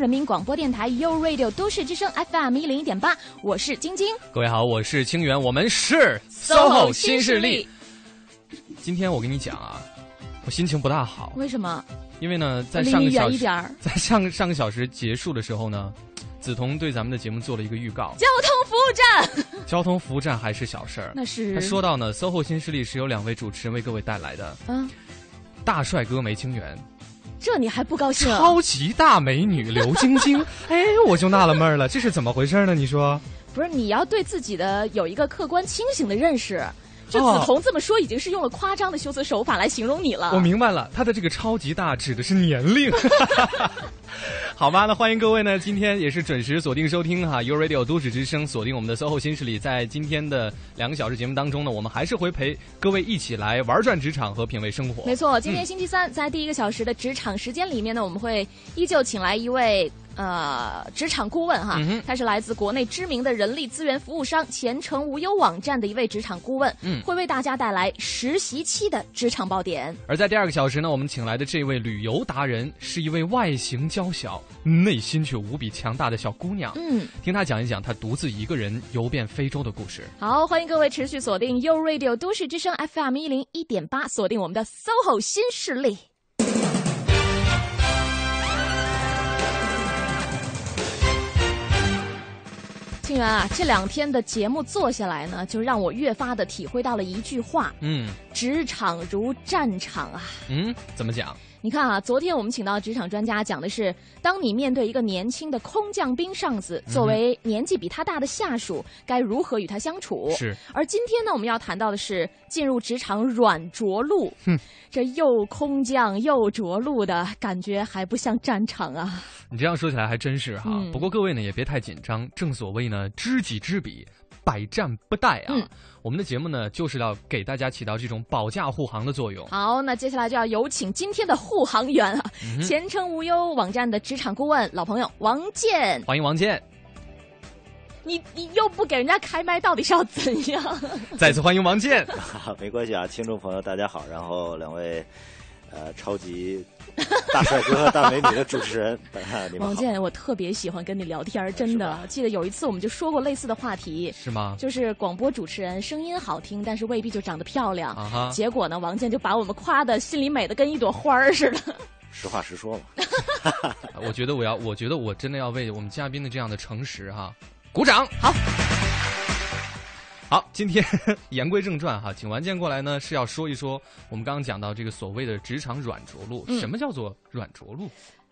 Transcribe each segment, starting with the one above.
人民广播电台 u Radio 都市之声 FM 一零一点八，我是晶晶。各位好，我是清源，我们是 SOHO 新势力。今天我跟你讲啊，我心情不大好。为什么？因为呢，在上个小时，在上上个小时结束的时候呢，梓潼对咱们的节目做了一个预告。交通服务站，交通服务站还是小事儿。那是他说到呢，SOHO 新势力是由两位主持人为各位带来的。嗯，大帅哥梅清源。这你还不高兴？超级大美女刘晶晶，哎，我就纳了闷了，这是怎么回事呢？你说，不是你要对自己的有一个客观清醒的认识。就梓潼这么说，已经是用了夸张的修辞手法来形容你了。我明白了，他的这个超级大指的是年龄。好吧，那欢迎各位呢，今天也是准时锁定收听哈 u Radio 都市之声，锁定我们的 SOHO 新势力。在今天的两个小时节目当中呢，我们还是会陪各位一起来玩转职场和品味生活。没错，今天星期三，在第一个小时的职场时间里面呢，我们会依旧请来一位。呃，职场顾问哈，他是来自国内知名的人力资源服务商前程无忧网站的一位职场顾问，嗯，会为大家带来实习期的职场爆点。而在第二个小时呢，我们请来的这位旅游达人是一位外形娇小、内心却无比强大的小姑娘，嗯，听她讲一讲她独自一个人游遍非洲的故事。好，欢迎各位持续锁定 u Radio 都市之声 FM 一零一点八，锁定我们的 SOHO 新势力。清源啊，这两天的节目做下来呢，就让我越发的体会到了一句话，嗯，职场如战场啊，嗯，怎么讲？你看啊，昨天我们请到职场专家讲的是，当你面对一个年轻的空降兵上司，作为年纪比他大的下属，该如何与他相处？是。而今天呢，我们要谈到的是进入职场软着陆。哼，这又空降又着陆的感觉，还不像战场啊。你这样说起来还真是哈。不过各位呢，也别太紧张。正所谓呢，知己知彼。百战不殆啊！我们的节目呢，就是要给大家起到这种保驾护航的作用。好，那接下来就要有请今天的护航员啊，前程无忧网站的职场顾问老朋友王健，欢迎王健。你你又不给人家开麦，到底是要怎样？再次欢迎王健。没关系啊，听众朋友大家好，然后两位。呃，超级 大帅哥、大美女的主持人，王健，我特别喜欢跟你聊天，真的。记得有一次我们就说过类似的话题，是吗？就是广播主持人声音好听，但是未必就长得漂亮。结果呢，王健就把我们夸的心里美的跟一朵花儿似的。实话实说嘛。我觉得我要，我觉得我真的要为我们嘉宾的这样的诚实哈鼓掌。好。好，今天 言归正传哈，请王健过来呢，是要说一说我们刚刚讲到这个所谓的职场软着陆。什么叫做软着陆？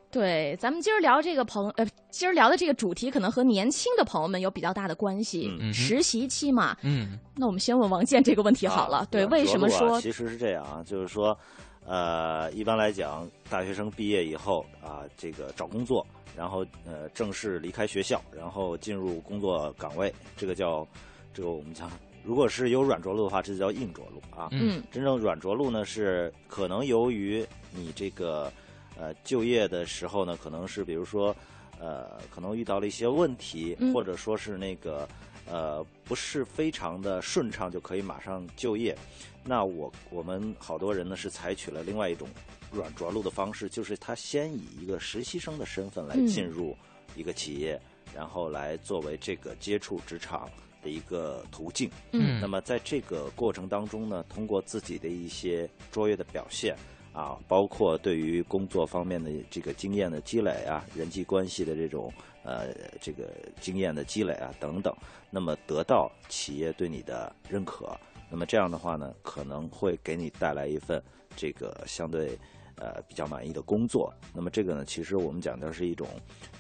对，咱们今儿聊这个朋呃，今儿聊的这个主题可能和年轻的朋友们有比较大的关系。实习期嘛，嗯，那我们先问王健这个问题好了。对，为什么说？其实是这样啊，就是说，呃，一般来讲，大学生毕业以后啊，这个找工作，然后呃，正式离开学校，然后进入工作岗位，这个叫。这个我们讲，如果是有软着陆的话，这就叫硬着陆啊。嗯，真正软着陆呢，是可能由于你这个呃就业的时候呢，可能是比如说呃，可能遇到了一些问题，或者说是那个呃不是非常的顺畅，就可以马上就业。那我我们好多人呢是采取了另外一种软着陆的方式，就是他先以一个实习生的身份来进入一个企业，然后来作为这个接触职场。的一个途径，嗯，那么在这个过程当中呢，通过自己的一些卓越的表现啊，包括对于工作方面的这个经验的积累啊，人际关系的这种呃这个经验的积累啊等等，那么得到企业对你的认可，那么这样的话呢，可能会给你带来一份这个相对呃比较满意的工作。那么这个呢，其实我们讲的是一种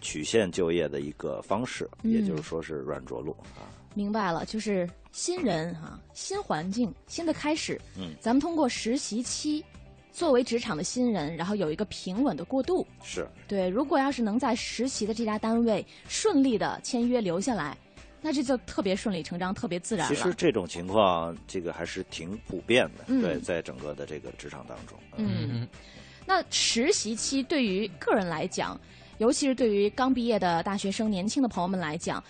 曲线就业的一个方式，也就是说是软着陆啊。明白了，就是新人哈，新环境，新的开始。嗯，咱们通过实习期，作为职场的新人，然后有一个平稳的过渡。是对，如果要是能在实习的这家单位顺利的签约留下来，那这就特别顺理成章，特别自然了。其实这种情况，这个还是挺普遍的。对，在整个的这个职场当中。嗯，那实习期对于个人来讲，尤其是对于刚毕业的大学生、年轻的朋友们来讲。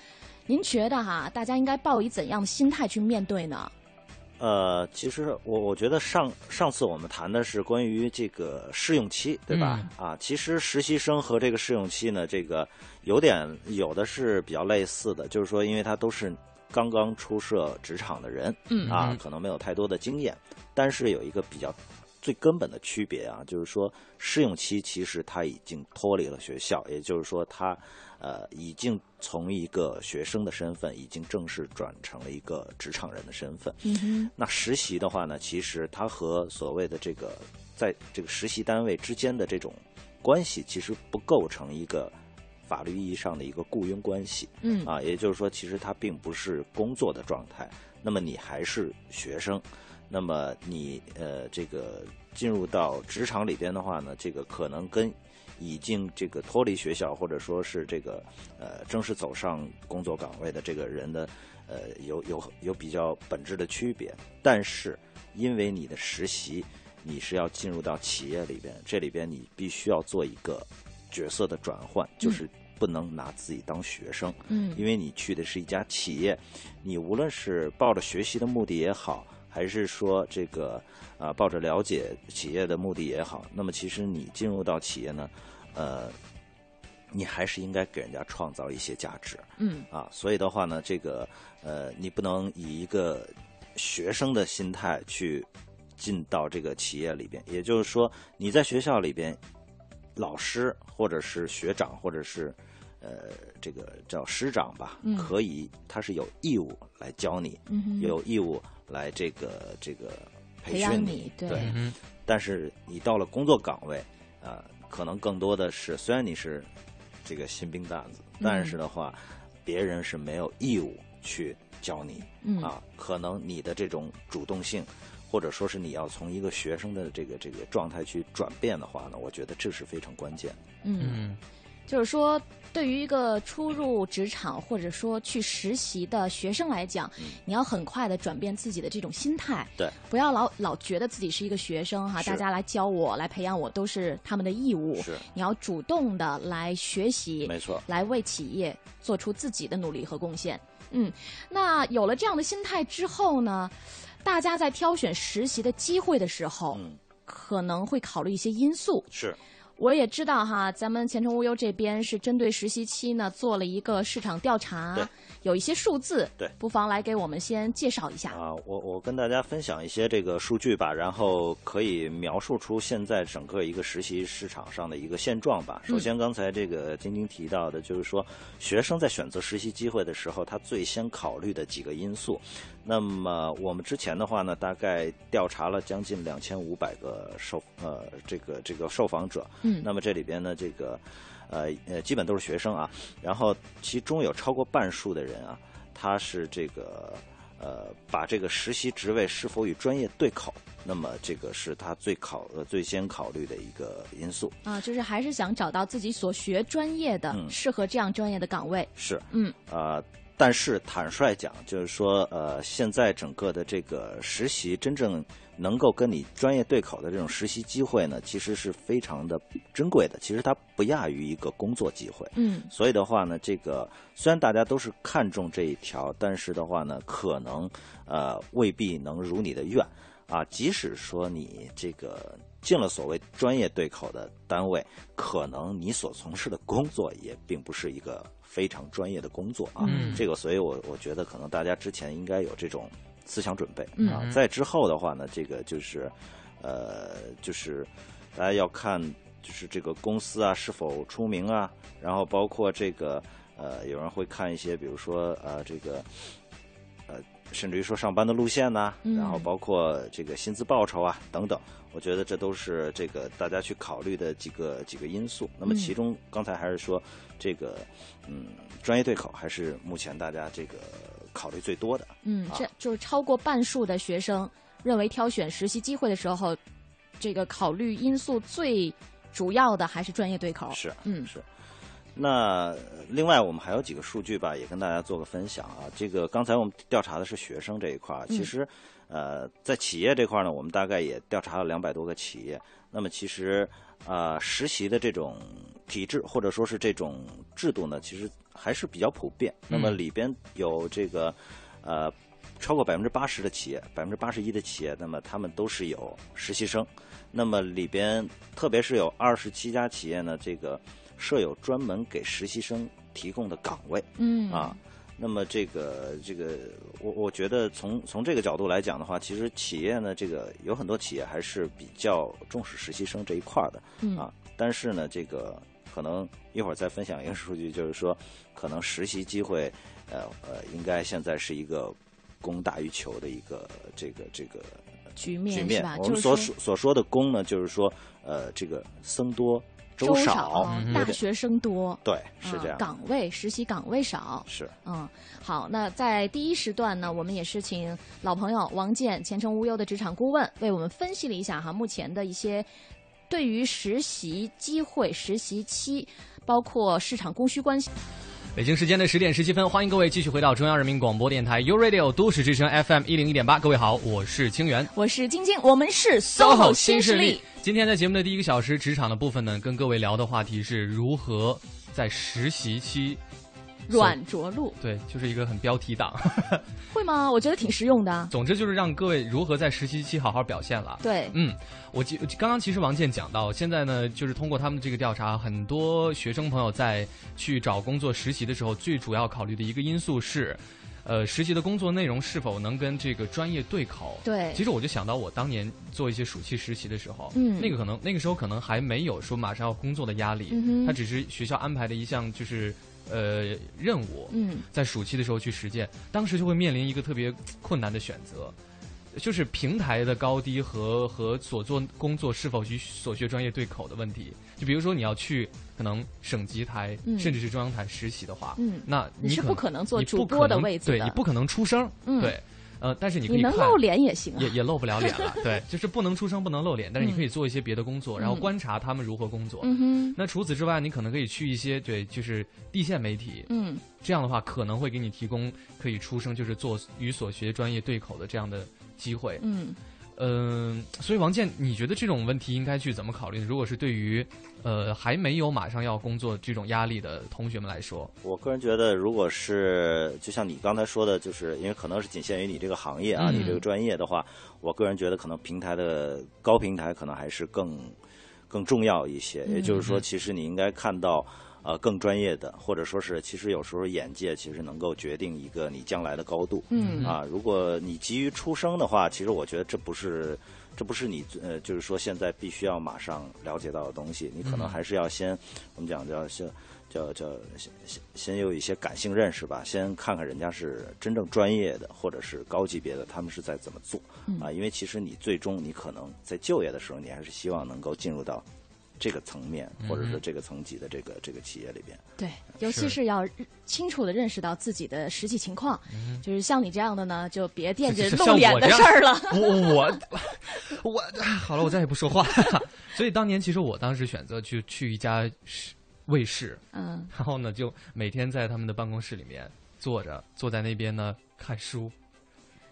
您觉得哈，大家应该抱以怎样的心态去面对呢？呃，其实我我觉得上上次我们谈的是关于这个试用期，对吧？啊，其实实习生和这个试用期呢，这个有点有的是比较类似的，就是说，因为他都是刚刚出社职场的人，嗯啊，可能没有太多的经验，但是有一个比较最根本的区别啊，就是说试用期其实他已经脱离了学校，也就是说他。呃，已经从一个学生的身份，已经正式转成了一个职场人的身份。嗯那实习的话呢，其实它和所谓的这个在这个实习单位之间的这种关系，其实不构成一个法律意义上的一个雇佣关系。嗯啊，也就是说，其实它并不是工作的状态。那么你还是学生，那么你呃这个进入到职场里边的话呢，这个可能跟。已经这个脱离学校，或者说是这个呃正式走上工作岗位的这个人的呃有有有比较本质的区别，但是因为你的实习，你是要进入到企业里边，这里边你必须要做一个角色的转换，就是不能拿自己当学生，嗯，因为你去的是一家企业，你无论是抱着学习的目的也好，还是说这个啊抱着了解企业的目的也好，那么其实你进入到企业呢。呃，你还是应该给人家创造一些价值，嗯啊，所以的话呢，这个呃，你不能以一个学生的心态去进到这个企业里边。也就是说，你在学校里边，老师或者是学长或者是呃这个叫师长吧，可以他是有义务来教你，有义务来这个这个培训你，对。但是你到了工作岗位，啊。可能更多的是，虽然你是这个新兵蛋子，但是的话，别人是没有义务去教你啊。可能你的这种主动性，或者说是你要从一个学生的这个这个状态去转变的话呢，我觉得这是非常关键。嗯。就是说，对于一个初入职场或者说去实习的学生来讲，你要很快的转变自己的这种心态，对，不要老老觉得自己是一个学生哈，大家来教我、来培养我都是他们的义务，是，你要主动的来学习，没错，来为企业做出自己的努力和贡献。嗯，那有了这样的心态之后呢，大家在挑选实习的机会的时候，嗯，可能会考虑一些因素，是。我也知道哈，咱们前程无忧这边是针对实习期呢做了一个市场调查，有一些数字，对，不妨来给我们先介绍一下啊。我我跟大家分享一些这个数据吧，然后可以描述出现在整个一个实习市场上的一个现状吧。首先，刚才这个晶晶提到的，就是说学生在选择实习机会的时候，他最先考虑的几个因素。那么我们之前的话呢，大概调查了将近两千五百个受呃这个这个受访者，嗯，那么这里边呢，这个呃呃基本都是学生啊，然后其中有超过半数的人啊，他是这个呃把这个实习职位是否与专业对口，那么这个是他最考呃最先考虑的一个因素。啊，就是还是想找到自己所学专业的适合这样专业的岗位。是。嗯。啊。但是坦率讲，就是说，呃，现在整个的这个实习真正能够跟你专业对口的这种实习机会呢，其实是非常的珍贵的。其实它不亚于一个工作机会。嗯。所以的话呢，这个虽然大家都是看重这一条，但是的话呢，可能呃未必能如你的愿啊。即使说你这个进了所谓专业对口的单位，可能你所从事的工作也并不是一个。非常专业的工作啊，这个，所以我我觉得可能大家之前应该有这种思想准备啊。在之后的话呢，这个就是，呃，就是大家要看，就是这个公司啊是否出名啊，然后包括这个呃，有人会看一些，比如说呃，这个呃，甚至于说上班的路线呐，然后包括这个薪资报酬啊等等，我觉得这都是这个大家去考虑的几个几个因素。那么其中刚才还是说。这个，嗯，专业对口还是目前大家这个考虑最多的。嗯，这就是超过半数的学生认为挑选实习机会的时候，这个考虑因素最主要的还是专业对口。是，嗯，是。那另外我们还有几个数据吧，也跟大家做个分享啊。这个刚才我们调查的是学生这一块儿，其实呃，在企业这块呢，我们大概也调查了两百多个企业。那么其实啊，实习的这种。体制或者说是这种制度呢，其实还是比较普遍。那么里边有这个呃超过百分之八十的企业，百分之八十一的企业，那么他们都是有实习生。那么里边，特别是有二十七家企业呢，这个设有专门给实习生提供的岗位。嗯啊，那么这个这个，我我觉得从从这个角度来讲的话，其实企业呢，这个有很多企业还是比较重视实习生这一块儿的。嗯啊，但是呢，这个可能一会儿再分享一个数据，就是说，可能实习机会，呃呃，应该现在是一个供大于求的一个这个这个局面局面。我们所所所说的供呢，就是说，呃，这个僧多周少，大学生多，对，是这样，嗯岗位实习岗位少。是。嗯，好，那在第一时段呢，我们也是请老朋友王健，前程无忧的职场顾问，为我们分析了一下哈，目前的一些对于实习机会、实习期，包括市场供需关系。北京时间的十点十七分，欢迎各位继续回到中央人民广播电台 u Radio 都市之声 FM 一零一点八。各位好，我是清源。我是晶晶，我们是 SOHO 新势力。。今天在节目的第一个小时，职场的部分呢，跟各位聊的话题是如何在实习期，软着陆对，就是一个很标题党。会吗？我觉得挺实用的。总之就是让各位如何在实习期好好表现了。对，嗯，我记刚刚其实王健讲到，现在呢，就是通过他们这个调查，很多学生朋友在去找工作实习的时候，最主要考虑的一个因素是，呃，实习的工作内容是否能跟这个专业对口。对其实我就想到我当年做一些暑期实习的时候，嗯那个可能那个时候可能还没有说马上要工作的压力，嗯哼它只是学校安排的一项就是呃任务，嗯在暑期的时候去实践，当时就会面临一个特别困难的选择，就是平台的高低和和所做工作是否与所学专业对口的问题。就比如说你要去可能省级台、嗯甚至是中央台实习的话，嗯那你是可不可能做你不主播的可能位置的对你不可能出声，嗯对，呃，但是你可以你能露脸也行啊。也也露不了脸了，对，就是不能出声，不能露脸，但是你可以做一些别的工作，然后嗯观察他们如何工作。嗯哼，那除此之外，你可能可以去一些对，就是地线媒体，嗯这样的话可能会给你提供可以出声，就是做与所学专业对口的这样的机会。嗯。嗯、所以王健，你觉得这种问题应该去怎么考虑？如果是对于呃还没有马上要工作这种压力的同学们来说，我个人觉得，如果是就像你刚才说的，就是因为可能是仅限于你这个行业啊，嗯你这个专业的话，我个人觉得可能平台的高平台可能还是更更重要一些。也就是说，其实你应该看到呃更专业的，或者说是其实有时候眼界其实能够决定一个你将来的高度。嗯啊，如果你急于出生的话，其实我觉得这不是。这不是你呃，就是说现在必须要马上了解到的东西，你可能还是要先，我们讲叫先叫叫先先先有一些感性认识吧，先看看人家是真正专业的或者是高级别的，他们是在怎么做、啊？因为其实你最终你可能在就业的时候，你还是希望能够进入到这个层面或者说这个层级的这个这个企业里边。对，尤其是是要清楚的认识到自己的实际情况。就是像你这样的呢，就别惦记 露脸的事儿了。我我我 好了，我再也不说话。所以当年其实我当时选择去去一家是卫视，嗯，然后呢就每天在他们的办公室里面坐着，坐在那边呢看书。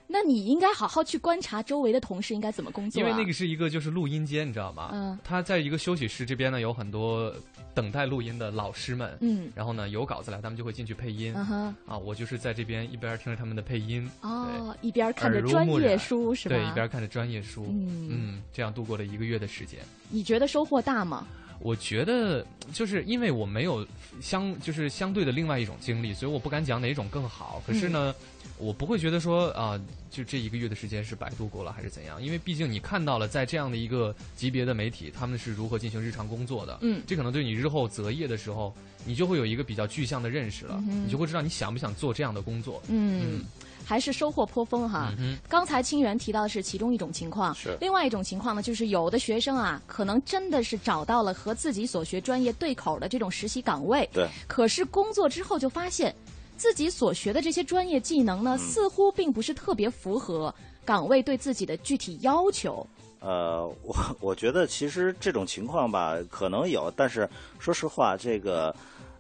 那你应该好好去观察周围的同事应该怎么工作、啊，因为那个是一个就是录音间，你知道吗？嗯他在一个休息室这边呢，有很多等待录音的老师们。嗯然后呢，有稿子来，他们就会进去配音。嗯哼，啊，我就是在这边一边听着他们的配音，哦，一边看着专业书是吧？对，一边看着专业书，嗯嗯，这样度过了一个月的时间。你觉得收获大吗？我觉得就是因为我没有相就是相对的另外一种经历，所以我不敢讲哪种更好。可是呢，我不会觉得说啊、就这一个月的时间是白度过了还是怎样，因为毕竟你看到了在这样的一个级别的媒体，他们是如何进行日常工作的。嗯这可能对你日后择业的时候，你就会有一个比较具象的认识了，你就会知道你想不想做这样的工作。嗯，还是收获颇丰哈。嗯刚才清源提到的是其中一种情况，是。另外一种情况呢，就是有的学生啊，可能真的是找到了和自己所学专业对口的这种实习岗位，对，可是工作之后就发现，自己所学的这些专业技能呢，似乎并不是特别符合岗位对自己的具体要求。呃，我我觉得其实这种情况吧，可能有，但是说实话，这个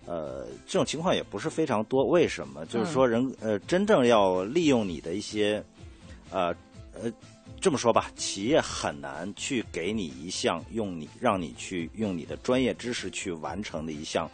呃，这种情况也不是非常多。为什么？就是说人呃，真正要利用你的一些呃呃，这么说吧，企业很难去给你一项用你让你去用你的专业知识去完成的一项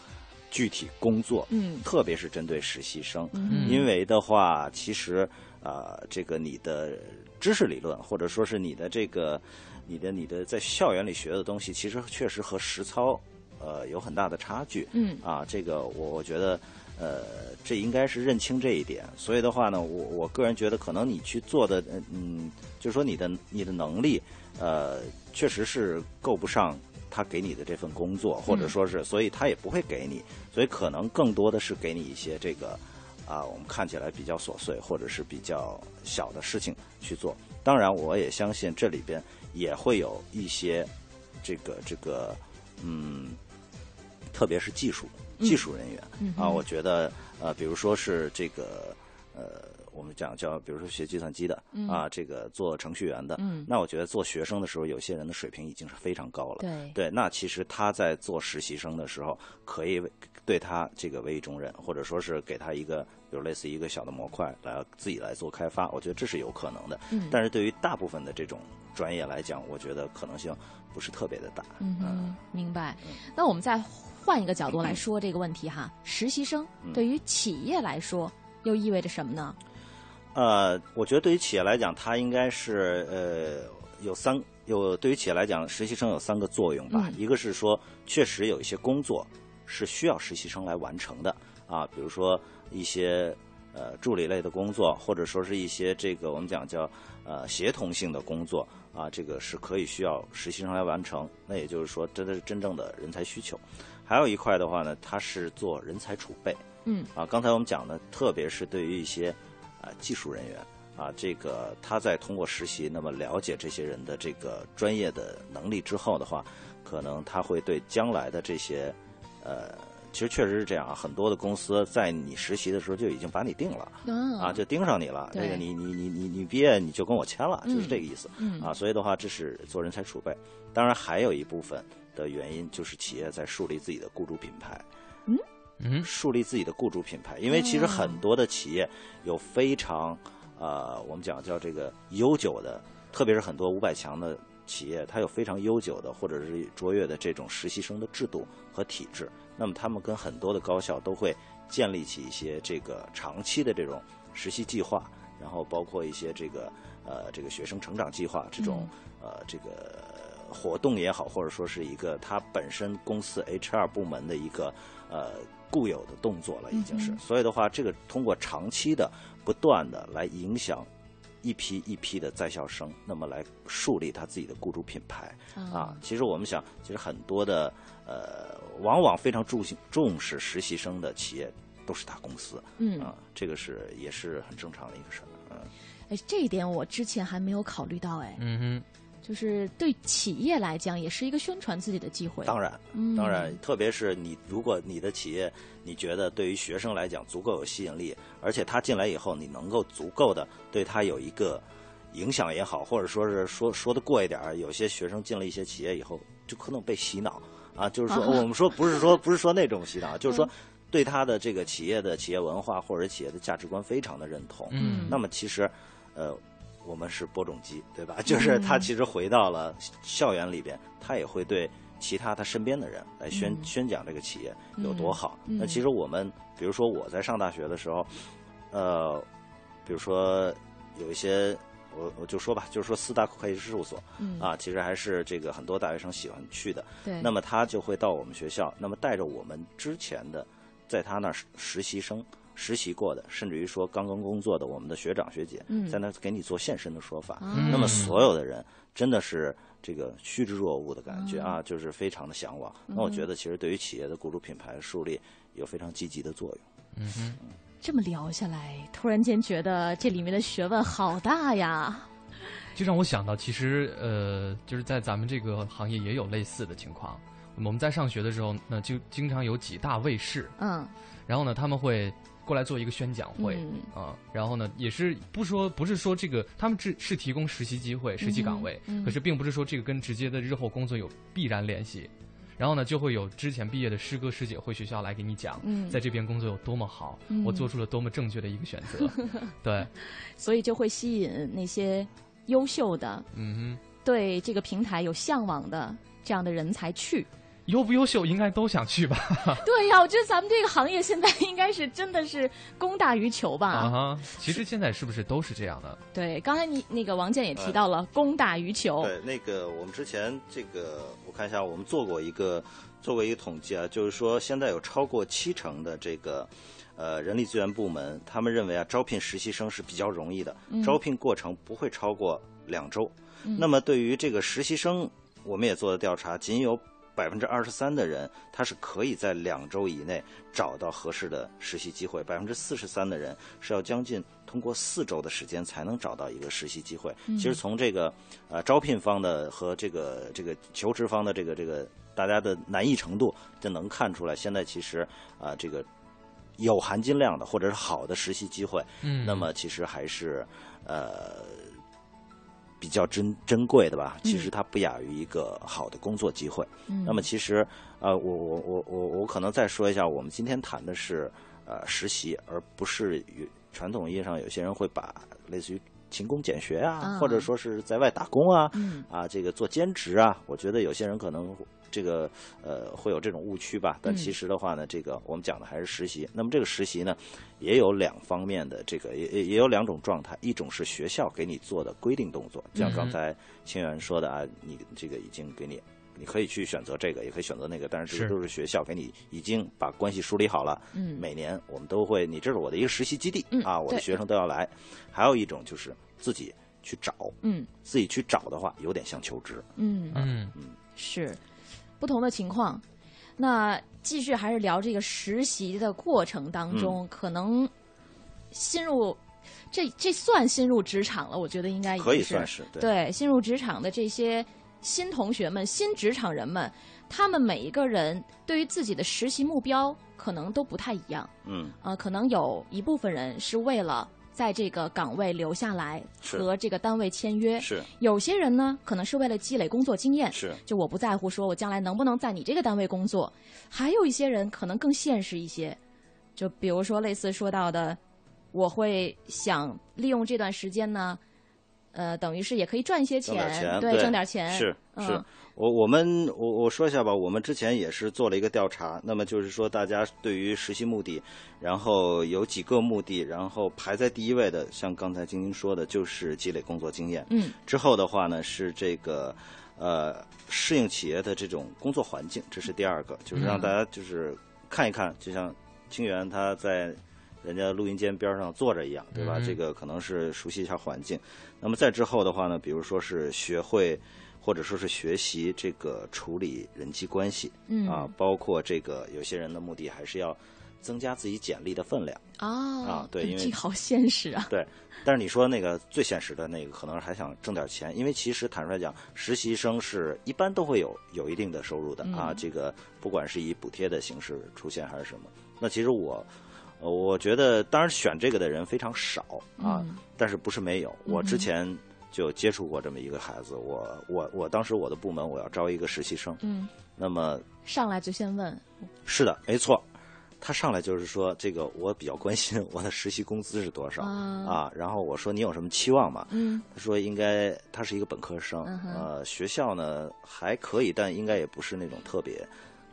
具体工作，嗯特别是针对实习生，嗯因为的话，其实啊，这个你的知识理论，或者说是你的这个你的你的在校园里学的东西，其实确实和实操呃有很大的差距。嗯啊，这个我我觉得。呃，这应该是认清这一点，所以的话呢，我我个人觉得，可能你去做的，嗯，就是说你的你的能力，呃，确实是够不上他给你的这份工作，或者说是，所以他也不会给你，所以可能更多的是给你一些这个啊，我们看起来比较琐碎或者是比较小的事情去做。当然，我也相信这里边也会有一些这个这个，嗯，特别是技术。技术人员嗯啊，我觉得呃，比如说是这个呃，我们讲叫，比如说学计算机的啊，这个做程序员的，嗯那我觉得做学生的时候，有些人的水平已经是非常高了。对对，那其实他在做实习生的时候，可以对他这个委以重任，或者说是给他一个，比如类似一个小的模块来自己来做开发，我觉得这是有可能的。嗯，但是对于大部分的这种专业来讲，我觉得可能性不是特别的大。嗯，明白。那我们再。换一个角度来说这个问题哈，实习生对于企业来说又意味着什么呢？呃，我觉得对于企业来讲，它应该是呃有三有对于企业来讲，实习生有三个作用吧。一个是说，确实有一些工作是需要实习生来完成的啊，比如说一些呃助理类的工作，或者说是一些这个我们讲叫呃协同性的工作啊，这个是可以需要实习生来完成。那也就是说，真的是真正的人才需求。还有一块的话呢，它是做人才储备。嗯。啊，刚才我们讲的，特别是对于一些啊技术人员啊，这个他在通过实习，那么了解这些人的这个专业的能力之后的话，可能他会对将来的这些呃，其实确实是这样啊，很多的公司在你实习的时候就已经把你定了，啊，就盯上你了。这个你你你你你毕业你就跟我签了，就是这个意思。嗯。啊，所以的话，这是做人才储备。当然，还有一部分。的原因就是企业在树立自己的雇主品牌，嗯嗯，树立自己的雇主品牌，因为其实很多的企业有非常呃，我们讲叫这个悠久的，特别是很多五百强的企业，它有非常悠久的或者是卓越的这种实习生的制度和体制。那么他们跟很多的高校都会建立起一些这个长期的这种实习计划，然后包括一些这个呃这个学生成长计划这种呃这个。活动也好，或者说是一个它本身公司 HR 部门的一个呃固有的动作了，已经是。所以的话，这个通过长期的不断的来影响一批一批的在校生，那么来树立他自己的雇主品牌啊。其实我们想，其实很多的呃，往往非常重重视实习生的企业都是大公司，嗯啊，这个是也是很正常的一个事儿，嗯。哎，这一点我之前还没有考虑到，哎。嗯哼。就是对企业来讲，也是一个宣传自己的机会。当然，当然，特别是你，如果你的企业你觉得对于学生来讲足够有吸引力，而且他进来以后，你能够足够的对他有一个影响也好，或者说是说说的过一点儿，有些学生进了一些企业以后，就可能被洗脑啊。就是说，我们说不是说不是说那种洗脑，就是说对他的这个企业的企业文化或者企业的价值观非常的认同。嗯，那么其实，呃。我们是播种机，对吧？就是他其实回到了校园里边，他也会对其他他身边的人来宣宣讲这个企业有多好。那其实我们，比如说我在上大学的时候，呃，比如说有一些，我我就说吧，就是说四大会计师事务所，啊，其实还是这个很多大学生喜欢去的。对。那么他就会到我们学校，那么带着我们之前的在他那儿实习生。实习过的，甚至于说刚刚工作的我们的学长学姐，在那给你做现身的说法。那么所有的人真的是这个趋之若鹜的感觉啊，就是非常的向往。那我觉得其实对于企业的雇主品牌树立有非常积极的作用。嗯哼，这么聊下来，突然间觉得这里面的学问好大呀。就让我想到，其实呃，就是在咱们这个行业也有类似的情况。我们在上学的时候，那就经常有几大卫视，嗯，然后呢，他们会。过来做一个宣讲会啊，然后呢，也是不说不是说这个，他们是是提供实习机会、实习岗位，可是并不是说这个跟直接的日后工作有必然联系。然后呢，就会有之前毕业的师哥师姐回学校来给你讲，在这边工作有多么好，我做出了多么正确的一个选择。对，所以就会吸引那些优秀的，嗯，对这个平台有向往的这样的人才去。优不优秀应该都想去吧？对呀，我觉得咱们这个行业现在应该是真的是供大于求吧？啊哈，其实现在是不是都是这样的？对，刚才你那个王健也提到了供大于求。对，那个我们之前这个我看一下，我们做过一个做过一个统计啊，就是说现在有超过七成的这个呃人力资源部门，他们认为啊招聘实习生是比较容易的，招聘过程不会超过两周。那么对于这个实习生，我们也做了调查，仅有。百分之二十三的人，他是可以在两周以内找到合适的实习机会；百分之四十三的人是要将近通过四周的时间才能找到一个实习机会。其实从这个呃招聘方的和这个这个求职方的这个这个大家的难易程度，就能看出来，现在其实啊这个有含金量的或者是好的实习机会，嗯，那么其实还是呃。比较珍珍贵的吧，其实它不亚于一个好的工作机会。那么其实，呃，我我我我我可能再说一下，我们今天谈的是呃实习，而不是传统意义上有些人会把类似于勤工俭学啊，或者说是在外打工啊，啊这个做兼职啊，我觉得有些人可能。这个呃会有这种误区吧，但其实的话呢，这个我们讲的还是实习。那么这个实习呢，也有两方面的这个，也也也有两种状态。一种是学校给你做的规定动作，像刚才清源说的啊，你这个已经给你，你可以去选择这个，也可以选择那个，但是这个都是学校给你已经把关系梳理好了。嗯，每年我们都会，你这是我的一个实习基地啊，我的学生都要来。还有一种就是自己去找，嗯，自己去找的话，有点像求职。嗯嗯嗯，是。不同的情况，那继续还是聊这个实习的过程当中，可能新入这这算新入职场了，我觉得应该可以算是对新入职场的这些新同学们、新职场人们，他们每一个人对于自己的实习目标可能都不太一样。嗯，呃，可能有一部分人是为了。在这个岗位留下来和这个单位签约，是。有些人呢，可能是为了积累工作经验，是。就我不在乎说我将来能不能在你这个单位工作，还有一些人可能更现实一些，就比如说类似说到的，我会想利用这段时间呢，呃，等于是也可以赚一些钱，对，挣点钱，是是。我我们我我说一下吧，我们之前也是做了一个调查，那么就是说大家对于实习目的，然后有几个目的，然后排在第一位的，像刚才晶晶说的，就是积累工作经验。嗯。之后的话呢，是这个呃适应企业的这种工作环境，这是第二个，就是让大家就是看一看，就像清源他在人家录音间边上坐着一样，对吧？这个可能是熟悉一下环境。那么再之后的话呢，比如说是学会。或者说是学习这个处理人际关系，嗯啊，包括这个有些人的目的还是要增加自己简历的分量啊啊，对，因为好现实啊，对。但是你说那个最现实的那个，可能还想挣点钱，因为其实坦率讲，实习生是一般都会有有一定的收入的啊。这个不管是以补贴的形式出现还是什么，那其实我我觉得，当然选这个的人非常少啊，但是不是没有，我之前。就接触过这么一个孩子，我我我当时我的部门我要招一个实习生，嗯，那么上来就先问，是的，没错，他上来就是说这个我比较关心 我的实习工资是多少啊，然后我说你有什么期望吗？嗯，他说应该他是一个本科生，呃，学校呢还可以，但应该也不是那种特别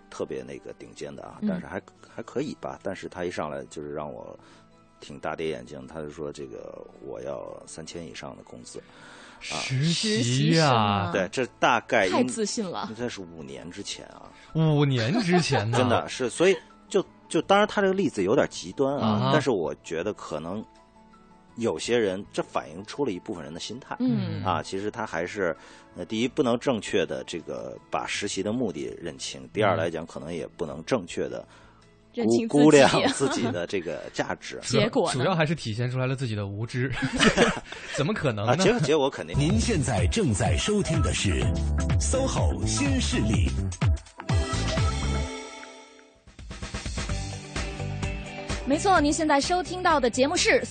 特别那个顶尖的啊，但是还还可以吧，但是他一上来就是让我。挺大跌眼镜，他就说这个我要三千以上的工资，实习啊，对，这大概太自信了，这是五年之前啊，五年之前呢，真的是，所以就就当然他这个例子有点极端啊，但是我觉得可能有些人这反映出了一部分人的心态，嗯啊，其实他还是呃，第一不能正确的这个把实习的目的认清，第二来讲可能也不能正确的。估估量自己 的这个价值，结果主要还是体现出来了自己的无知，怎么可能呢？结果结果肯定。您现在正在收听的是 SOHO 新势力。没错，您现在收听到的节目是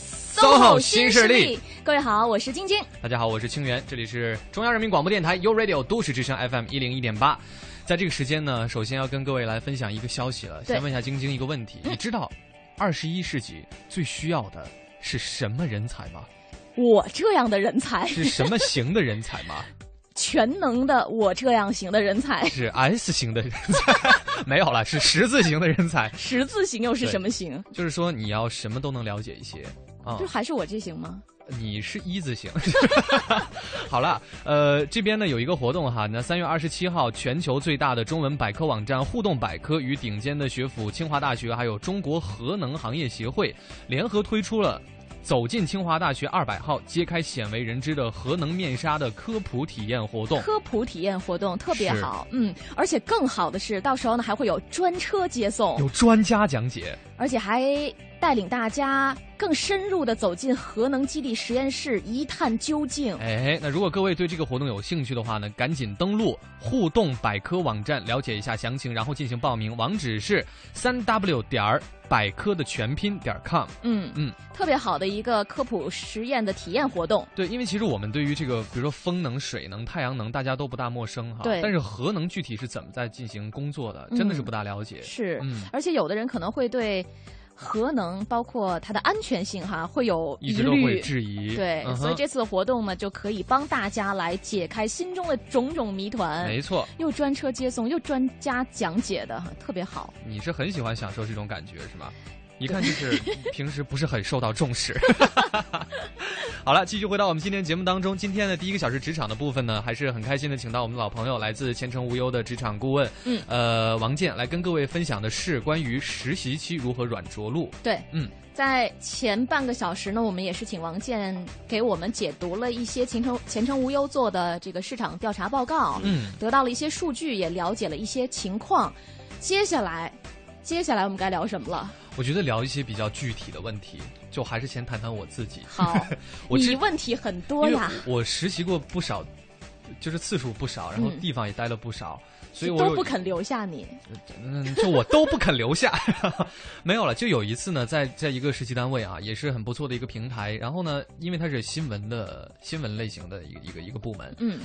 SOHO 新势力。各位好，我是晶晶。大家好，我是清源，这里是中央人民广播电台 u Radio 都市之声 FM 一零一点八。在这个时间呢，首先要跟各位来分享一个消息了。先问一下晶晶一个问题：你知道二十一世纪最需要的是什么人才吗？我这样的人才是什么型的人才吗？全能的我这样型的人才。是 S 型的人才，没有了，是十字型的人才。十字型又是什么型？就是说你要什么都能了解一些啊。就还是我这型吗？你是一字型。好了，呃，这边呢有一个活动哈，那三月二十七号，全球最大的中文百科网站互动百科与顶尖的学府清华大学还有中国核能行业协会联合推出了。走进清华大学二百号，揭开鲜为人知的核能面纱的科普体验活动。科普体验活动特别好，嗯，而且更好的是，到时候呢还会有专车接送，有专家讲解，而且还带领大家更深入的走进核能基地实验室，一探究竟。哎，那如果各位对这个活动有兴趣的话呢，赶紧登录互动百科网站了解一下详情，然后进行报名。网址是三 w 点儿。百科的全拼点 com，嗯嗯，特别好的一个科普实验的体验活动。对，因为其实我们对于这个，比如说风能、水能、太阳能，大家都不大陌生哈。对。但是核能具体是怎么在进行工作的，真的是不大了解。是，嗯。而且有的人可能会对。核能包括它的安全性哈，会有疑虑、质疑。对，所以这次活动呢，就可以帮大家来解开心中的种种谜团。没错，又专车接送，又专家讲解的，特别好。你是很喜欢享受这种感觉是吗？一看就是 平时不是很受到重视。好了，继续回到我们今天节目当中。今天的第一个小时职场的部分呢，还是很开心的，请到我们的老朋友，来自前程无忧的职场顾问，嗯，呃，王健来跟各位分享的是关于实习期如何软着陆。对，嗯，在前半个小时呢，我们也是请王健给我们解读了一些前程前程无忧做的这个市场调查报告，嗯，得到了一些数据，也了解了一些情况。接下来，接下来我们该聊什么了？我觉得聊一些比较具体的问题，就还是先谈谈我自己。好，你问题很多呀。我实习过不少，就是次数不少，然后地方也待了不少，所以我都不肯留下你。嗯，就我都不肯留下。没有了，就有一次呢，在在一个实习单位啊，也是很不错的一个平台。然后呢，因为它是新闻的新闻类型的一个一个一个部门，嗯，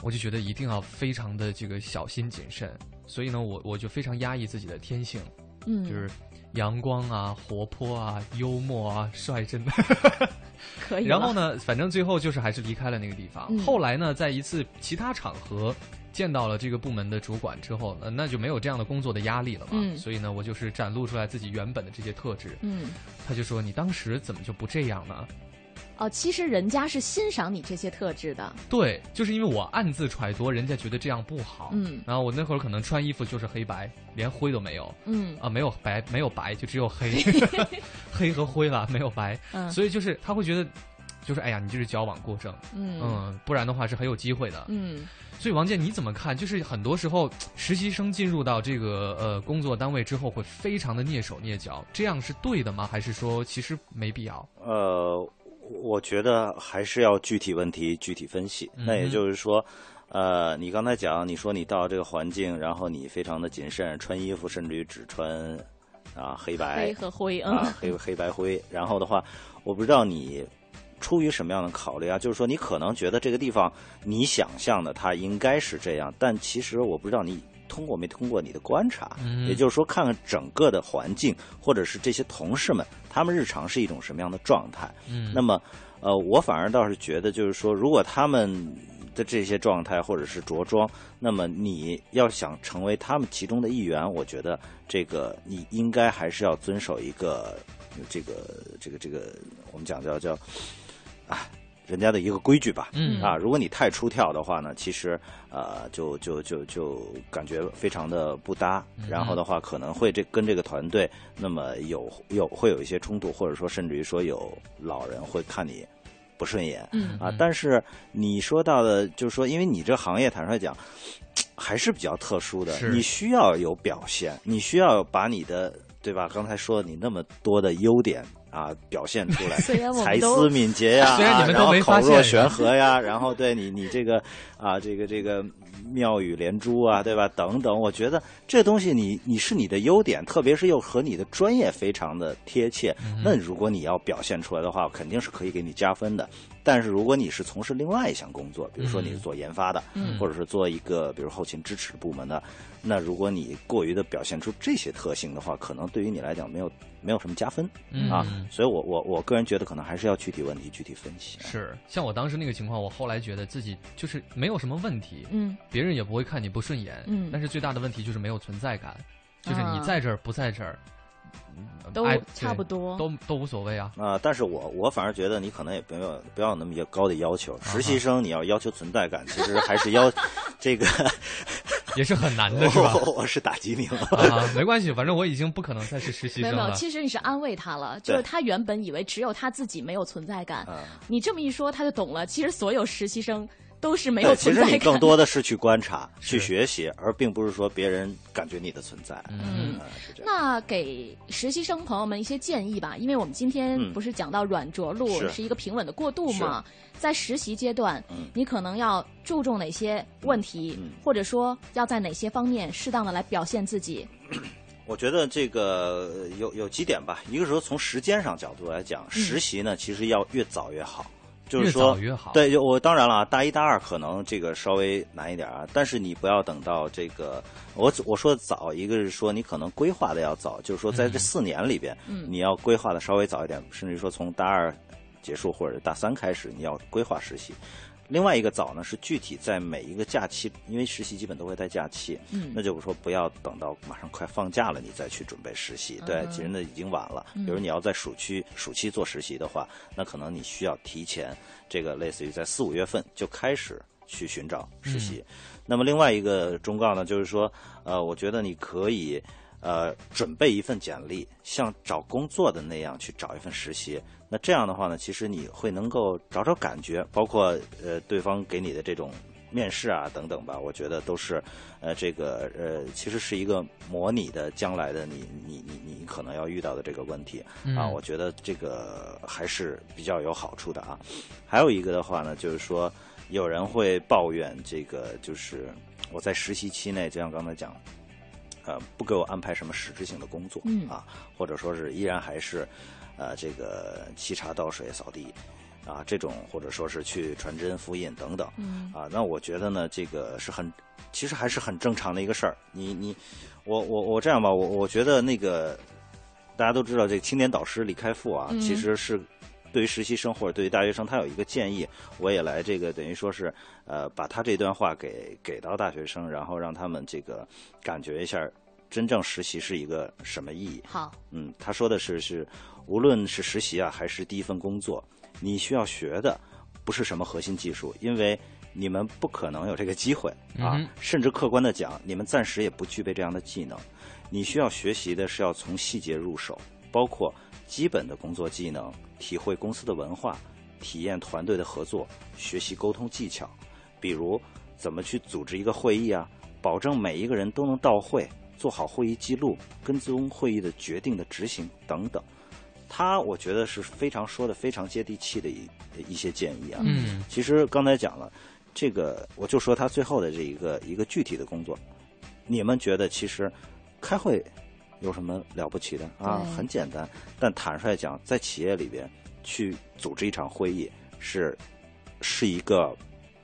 我就觉得一定要非常的这个小心谨慎。所以呢，我我就非常压抑自己的天性，嗯，就是。阳光啊，活泼啊，幽默啊，率真的，可以。然后呢，反正最后就是还是离开了那个地方。后来呢，在一次其他场合见到了这个部门的主管之后，那那就没有这样的工作的压力了嘛。所以呢，我就是展露出来自己原本的这些特质。嗯，他就说：“你当时怎么就不这样呢？”哦，其实人家是欣赏你这些特质的。对，就是因为我暗自揣度，人家觉得这样不好。嗯。然后我那会儿可能穿衣服就是黑白，连灰都没有。嗯。啊，没有白，没有白，就只有黑，黑和灰了，没有白。嗯。所以就是他会觉得，就是哎呀，你就是矫枉过正。嗯。嗯，不然的话是很有机会的。嗯。所以王健你怎么看？就是很多时候实习生进入到这个呃工作单位之后，会非常的蹑手蹑脚，这样是对的吗？还是说其实没必要？呃。我觉得还是要具体问题具体分析。那也就是说，呃，你刚才讲，你说你到这个环境，然后你非常的谨慎，穿衣服甚至于只穿啊黑白黑和灰啊黑黑白灰。然后的话，我不知道你出于什么样的考虑啊？就是说，你可能觉得这个地方你想象的它应该是这样，但其实我不知道你。通过没通过你的观察，也就是说，看看整个的环境，或者是这些同事们，他们日常是一种什么样的状态。嗯，那么，呃，我反而倒是觉得，就是说，如果他们的这些状态或者是着装，那么你要想成为他们其中的一员，我觉得这个你应该还是要遵守一个这个这个这个我们讲叫叫啊。人家的一个规矩吧，嗯。啊，如果你太出跳的话呢，其实呃，就就就就感觉非常的不搭，然后的话可能会这跟这个团队那么有有会有一些冲突，或者说甚至于说有老人会看你不顺眼，嗯。啊，但是你说到的，就是说，因为你这行业坦率讲 还是比较特殊的，你需要有表现，你需要把你的对吧？刚才说你那么多的优点。啊，表现出来，才思敏捷呀，虽然你们都没发现，玄和呀，然后对你，你这个啊，这个这个妙语连珠啊，对吧？等等，我觉得这东西你你是你的优点，特别是又和你的专业非常的贴切。那如果你要表现出来的话，肯定是可以给你加分的。但是如果你是从事另外一项工作，比如说你是嗯做研发的，嗯。或者是做一个比如后勤支持部门的，那如果你过于的表现出这些特性的话，可能对于你来讲没有没有什么加分、嗯。啊。所以我我我个人觉得可能还是要具体问题具体分析。是，像我当时那个情况，我后来觉得自己就是没有什么问题，嗯。别人也不会看你不顺眼，嗯。但是最大的问题就是没有存在感，就是你啊。在这儿不在这儿，嗯都哎差不多都都无所谓啊。啊、但是我我反而觉得你可能也不要不要那么高的要求。实习生你要要求存在感，其实还是要 这个，也是很难的，是吧？我我是打击你了。啊，没关系，反正我已经不可能再是实习没有没有，生了。其实你是安慰他了，就是他原本以为只有他自己没有存在感，嗯你这么一说他就懂了。其实所有实习生都是没有，其实存在感。你更多的是去观察、去学习，而并不是说别人感觉你的存在。嗯。那给实习生朋友们一些建议吧，因为我们今天嗯不是讲到软着陆是是一个平稳的过渡嘛，在实习阶段，嗯你可能要注重哪些问题，嗯或者说要在哪些方面适当的来表现自己？我觉得这个呃有有几点吧，一个是说从时间上角度来讲，实习呢其实要越早越好。就是越说早越好。，对，就我当然了，大一大二可能这个稍微难一点啊，但是你不要等到这个，我我说的早，一个是说你可能规划的要早，就是说在这四年里边，嗯你要规划的稍微早一点，甚至于说从大二结束或者大三开始，你要规划实习。另外一个早呢，是具体在每一个假期，因为实习基本都会带假期，嗯那就是说不要等到马上快放假了，你再去准备实习。对，嗯其实那已经晚了。比如你要在暑期暑期做实习的话，那可能你需要提前这个类似于在四五月份就开始去寻找实习。那么另外一个忠告呢，就是说，呃，我觉得你可以呃准备一份简历，像找工作的那样去找一份实习。那这样的话呢，其实你会能够找找感觉，包括呃对方给你的这种面试啊等等吧，我觉得都是呃这个呃其实是一个模拟的将来的你你你你可能要遇到的这个问题啊，我觉得这个还是比较有好处的啊。还有一个的话呢，就是说有人会抱怨这个，就是我在实习期内，就像刚才讲。呃，不给我安排什么实质性的工作，嗯啊，或者说是依然还是，呃，这个沏茶倒水、扫地，啊，这种或者说是去传真复印等等，嗯啊，那我觉得呢，这个是很，其实还是很正常的一个事儿。你你，我我我这样吧，我我觉得那个大家都知道，这个青年导师李开复啊，嗯其实是对于实习生或者对于大学生，他有一个建议，我也来这个等于说是呃，把他这段话给给到大学生，然后让他们这个感觉一下真正实习是一个什么意义。好，嗯，他说的是是，无论是实习啊，还是第一份工作，你需要学的不是什么核心技术，因为你们不可能有这个机会啊，嗯甚至客观的讲，你们暂时也不具备这样的技能。你需要学习的是要从细节入手，包括基本的工作技能，体会公司的文化，体验团队的合作，学习沟通技巧，比如怎么去组织一个会议啊，保证每一个人都能到会，做好会议记录，跟踪会议的决定的执行等等。他我觉得是非常说的非常接地气的一一些建议啊。嗯其实刚才讲了，这个我就说他最后的这一个一个具体的工作，你们觉得其实开会有什么了不起的啊？很简单，但坦率讲，在企业里边去组织一场会议是是一个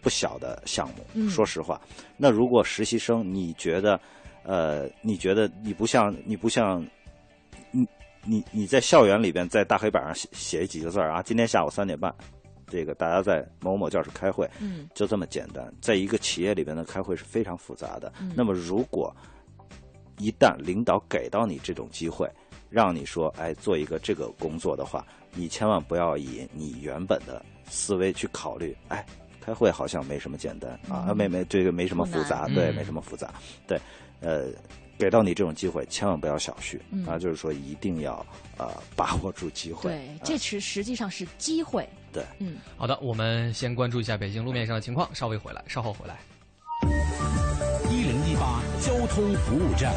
不小的项目。嗯说实话，那如果实习生你觉得，呃，你觉得你不像你不像，你你你在校园里边在大黑板上写写几个字儿啊？今天下午三点半，这个大家在某某教室开会，嗯就这么简单。在一个企业里边的开会是非常复杂的。嗯那么如果一旦领导给到你这种机会，让你说，哎，做一个这个工作的话，你千万不要以你原本的思维去考虑，哎，开会好像没什么简单啊，嗯没没这个没什么复杂，对，没什么复杂，对，呃，给到你这种机会，千万不要小觑、嗯啊，就是说一定要呃把握住机会。对，啊这实实际上是机会。对，嗯，好的，我们先关注一下北京路面上的情况，稍微回来，稍后回来。一零一八交通服务站。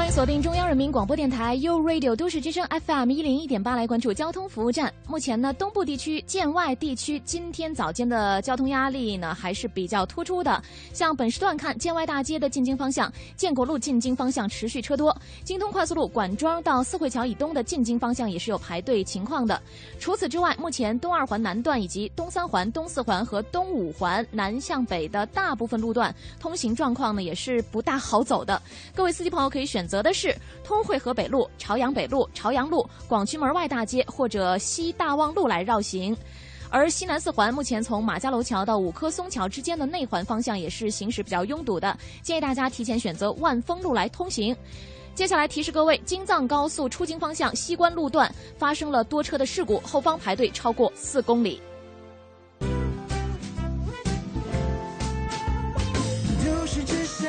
欢迎锁定中央人民广播电台 u Radio 都市之声 FM 一零一点八，来关注交通服务站。目前呢，东部地区、建外地区今天早间的交通压力呢还是比较突出的。像本时段看，建外大街的进京方向，建国路进京方向持续车多；京通快速路管庄到四惠桥以东的进京方向也是有排队情况的。除此之外，目前东二环南段以及东三环、东四环和东五环南向北的大部分路段通行状况呢也是不大好走的。各位司机朋友可以选择的是通惠河北路、朝阳北路、朝阳路、广渠门外大街或者西大望路来绕行。而西南四环目前从马家楼桥到五棵松桥之间的内环方向也是行驶比较拥堵的，建议大家提前选择万丰路来通行。接下来提示各位，京藏高速出京方向西关路段发生了多车的事故，后方排队超过四公里。都市之声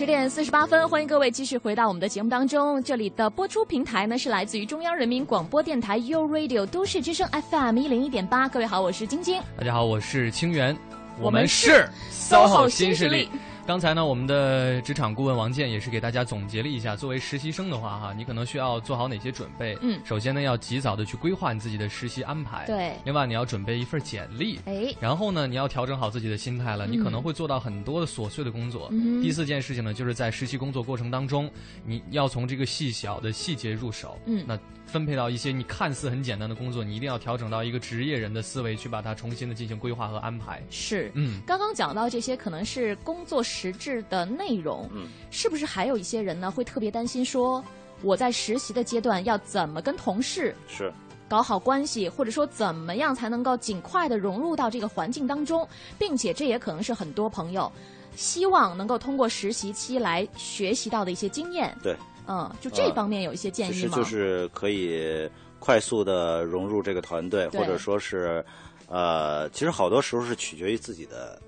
十点四十八分，欢迎各位继续回到我们的节目当中。这里的播出平台呢是来自于中央人民广播电台 u Radio 都市之声 FM 一零一点八。各位好，我是晶晶。大家好，我是清源，我们是 SOHO 新势力新势力。刚才呢，我们的职场顾问王健也是给大家总结了一下，作为实习生的话，哈，你可能需要做好哪些准备？嗯首先呢，要及早的去规划你自己的实习安排。对另外，你要准备一份简历。哎，然后呢，你要调整好自己的心态了。你可能会做到很多的琐碎的工作。嗯第四件事情呢，就是在实习工作过程当中，你要从这个细小的细节入手。嗯那分配到一些你看似很简单的工作，你一定要调整到一个职业人的思维去把它重新的进行规划和安排。是。嗯，刚刚讲到这些可能是工作实质的内容，嗯，是不是还有一些人呢会特别担心说，我在实习的阶段要怎么跟同事是搞好关系，或者说怎么样才能够尽快的融入到这个环境当中，并且这也可能是很多朋友希望能够通过实习期来学习到的一些经验。对，嗯，就这方面有一些建议吗？其实就是可以快速的融入这个团队，或者说是，呃，其实好多时候是取决于自己的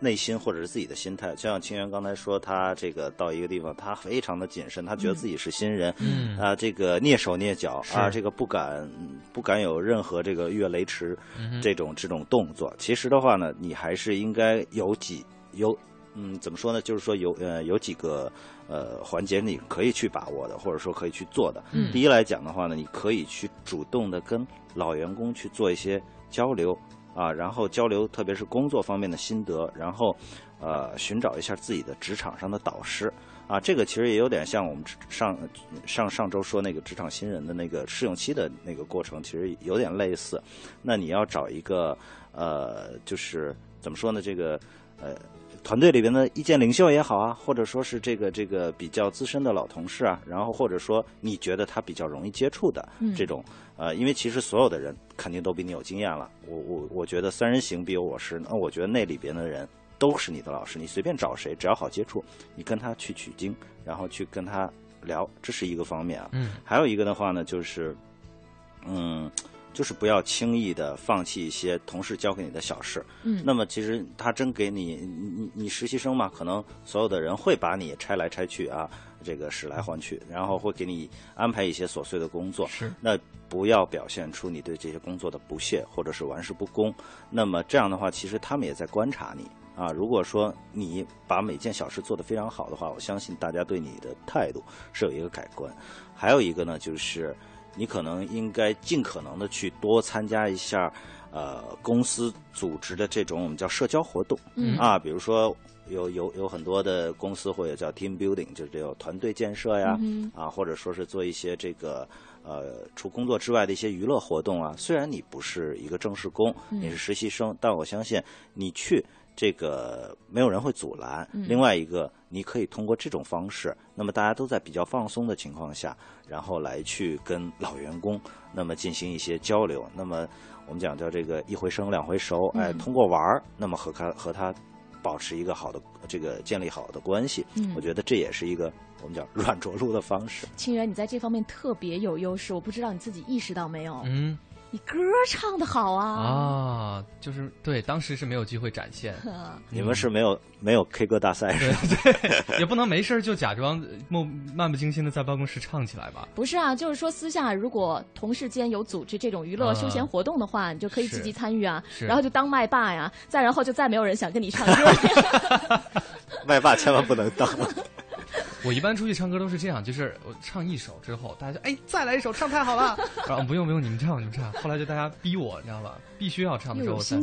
内心或者是自己的心态。就像清源刚才说，他这个到一个地方，他非常的谨慎，他觉得自己是新人，嗯啊，这个蹑手蹑脚啊，这个不敢不敢有任何这个越雷池这种这种动作。其实的话呢，你还是应该有几有嗯，怎么说呢？就是说有呃有几个呃环节你可以去把握的，或者说可以去做的。嗯第一来讲的话呢，你可以去主动的跟老员工去做一些交流啊，然后交流特别是工作方面的心得，然后呃寻找一下自己的职场上的导师。啊，这个其实也有点像我们上上上周说那个职场新人的那个试用期的那个过程，其实有点类似。那你要找一个呃，就是怎么说呢？这个呃，团队里边的意见领袖也好啊，或者说是这个这个比较资深的老同事啊，然后或者说你觉得他比较容易接触的嗯这种、呃，因为其实所有的人肯定都比你有经验了。我我我觉得三人行必有我师，那我觉得那里边的人。都是你的老师，你随便找谁，只要好接触，你跟他去取经，然后去跟他聊，这是一个方面啊。嗯还有一个的话呢，就是，嗯，就是不要轻易的放弃一些同事交给你的小事。嗯那么其实他真给你，你你你实习生嘛，可能所有的人会把你拆来拆去啊，这个使来换去，然后会给你安排一些琐碎的工作。是那不要表现出你对这些工作的不屑或者是玩世不恭。那么这样的话，其实他们也在观察你啊。如果说你把每件小事做得非常好的话，我相信大家对你的态度是有一个改观。还有一个呢，就是你可能应该尽可能的去多参加一下，呃，公司组织的这种我们叫社交活动。嗯啊，比如说有有有很多的公司或者叫 team building，就是这种团队建设呀，嗯啊，或者说是做一些这个呃除工作之外的一些娱乐活动啊。虽然你不是一个正式工，嗯你是实习生，但我相信你去。这个没有人会阻拦。嗯另外一个，你可以通过这种方式，那么大家都在比较放松的情况下，然后来去跟老员工那么进行一些交流。那么我们讲叫这个一回生两回熟，哎，嗯通过玩儿，那么和他和他保持一个好的这个建立好的关系。嗯我觉得这也是一个我们叫软着陆的方式。清源，你在这方面特别有优势，我不知道你自己意识到没有？嗯你歌唱的好啊！啊，就是对，当时是没有机会展现，你们是没有没有 K 歌大赛是吧？对，也不能没事就假装漫漫不经心的在办公室唱起来吧？不是啊，就是说私下如果同事间有组织这种娱乐啊休闲活动的话，你就可以积极参与啊，然后就当麦霸呀，再然后就再没有人想跟你唱歌。麦霸千万不能当。我一般出去唱歌都是这样，就是我唱一首之后，大家就哎再来一首，唱太好了，然后不用不用，你们唱你们唱，后来就大家逼我，你知道吧？必须要唱的时候有心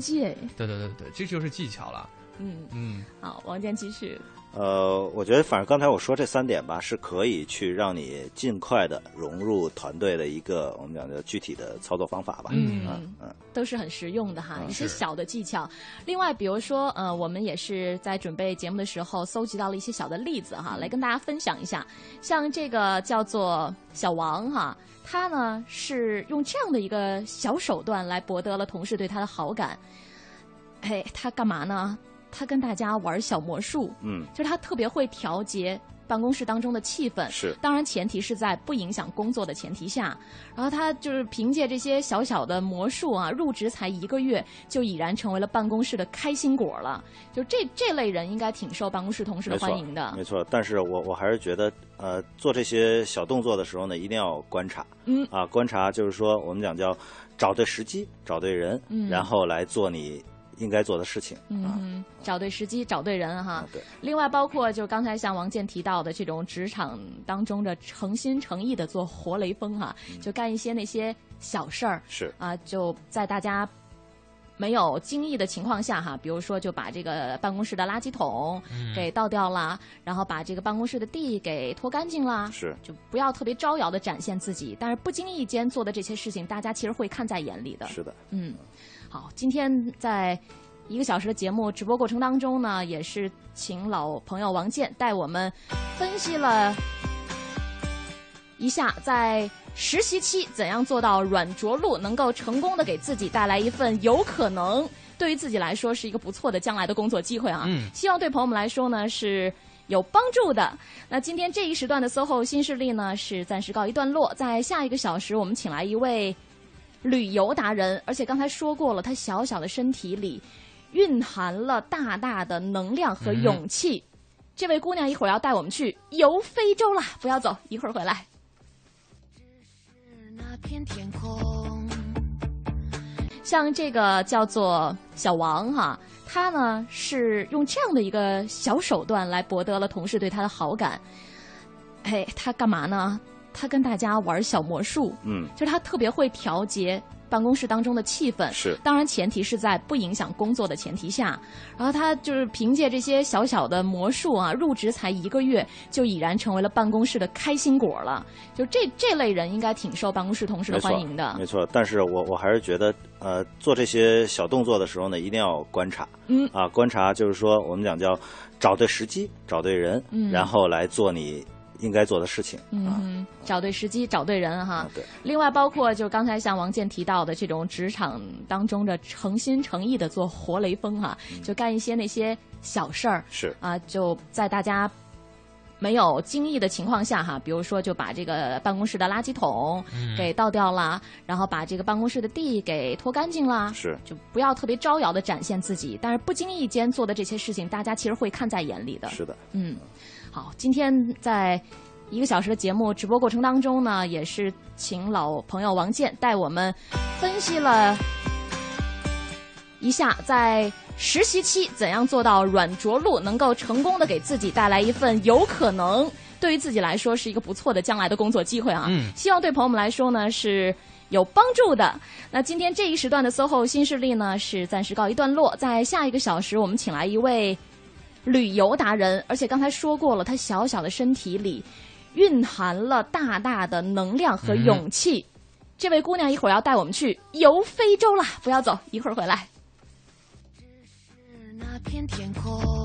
对对对对，这就是技巧了。嗯，嗯，好，王健继续。呃，我觉得反正刚才我说这三点吧，是可以去让你尽快的融入团队的一个我们讲的具体的操作方法吧。嗯嗯嗯，都是很实用的哈，嗯一些小的技巧。另外，比如说，呃，我们也是在准备节目的时候搜集到了一些小的例子哈，来跟大家分享一下。像这个叫做小王哈，他呢是用这样的一个小手段来博得了同事对他的好感。哎，他干嘛呢？他跟大家玩小魔术，嗯，就是他特别会调节办公室当中的气氛。是当然前提是在不影响工作的前提下。然后他就是凭借这些小小的魔术啊，入职才一个月就已然成为了办公室的开心果了。就这这类人应该挺受办公室同事的欢迎的没。错。但是我我还是觉得，呃，做这些小动作的时候呢，一定要观察。嗯啊，观察就是说我们讲叫找对时机，找对人，嗯然后来做你应该做的事情。嗯找对时机，找对人哈啊。，对，另外，包括就刚才像王健提到的这种职场当中的诚心诚意的做活雷锋哈、就干一些那些小事儿是啊，就在大家没有惊异的情况下哈，比如说就把这个办公室的垃圾桶给倒掉啦，然后把这个办公室的地给拖干净啦，是，就不要特别招摇的展现自己，但是不经意间做的这些事情，大家其实会看在眼里的。是的。嗯，好，今天在一个小时的节目直播过程当中呢，也是请老朋友王健带我们分析了一下在实习期怎样做到软着陆，能够成功的给自己带来一份有可能对于自己来说是一个不错的将来的工作机会啊。嗯希望对朋友们来说呢是。有帮助的。那今天这一时段的 SOHO 新势力呢，是暂时告一段落。在下一个小时，我们请来一位旅游达人，而且刚才说过了，他小小的身体里蕴含了大大的能量和勇气。这位姑娘一会儿要带我们去游非洲啦，不要走，一会儿回来。那片天空。像这个叫做小王哈，他呢是用这样的一个小手段来博得了同事对他的好感。哎，他干嘛呢？他跟大家玩小魔术，嗯，就是他特别会调节办公室当中的气氛。是当然前提是在不影响工作的前提下。然后他就是凭借这些小小的魔术啊，入职才一个月就已然成为了办公室的开心果了。就这这类人应该挺受办公室同事的没错欢迎的。没错。但是我我还是觉得，呃，做这些小动作的时候呢，一定要观察。嗯啊，观察就是说我们讲叫找对时机，找对人，嗯然后来做你应该做的事情。啊嗯，找对时机，找对人哈啊。，对，另外，包括就刚才像王健提到的这种职场当中的诚心诚意的做活雷锋哈、就干一些那些小事儿是啊，就在大家没有惊异的情况下哈，比如说就把这个办公室的垃圾桶给倒掉啦，然后把这个办公室的地给拖干净啦，是就不要特别招摇的展现自己，但是不经意间做的这些事情，大家其实会看在眼里的。是的，嗯，好，今天在一个小时的节目直播过程当中呢，也是请老朋友王健带我们分析了一下在实习期怎样做到软着陆，能够成功的给自己带来一份有可能对于自己来说是一个不错的将来的工作机会啊。嗯希望对朋友们来说呢是。有帮助的。那今天这一时段的 SOHO 新势力呢，是暂时告一段落。在下一个小时，我们请来一位旅游达人而且刚才说过了他小小的身体里蕴含了大大的能量和勇气。这位姑娘一会儿要带我们去游非洲了不要走一会儿回来。只是那片天空。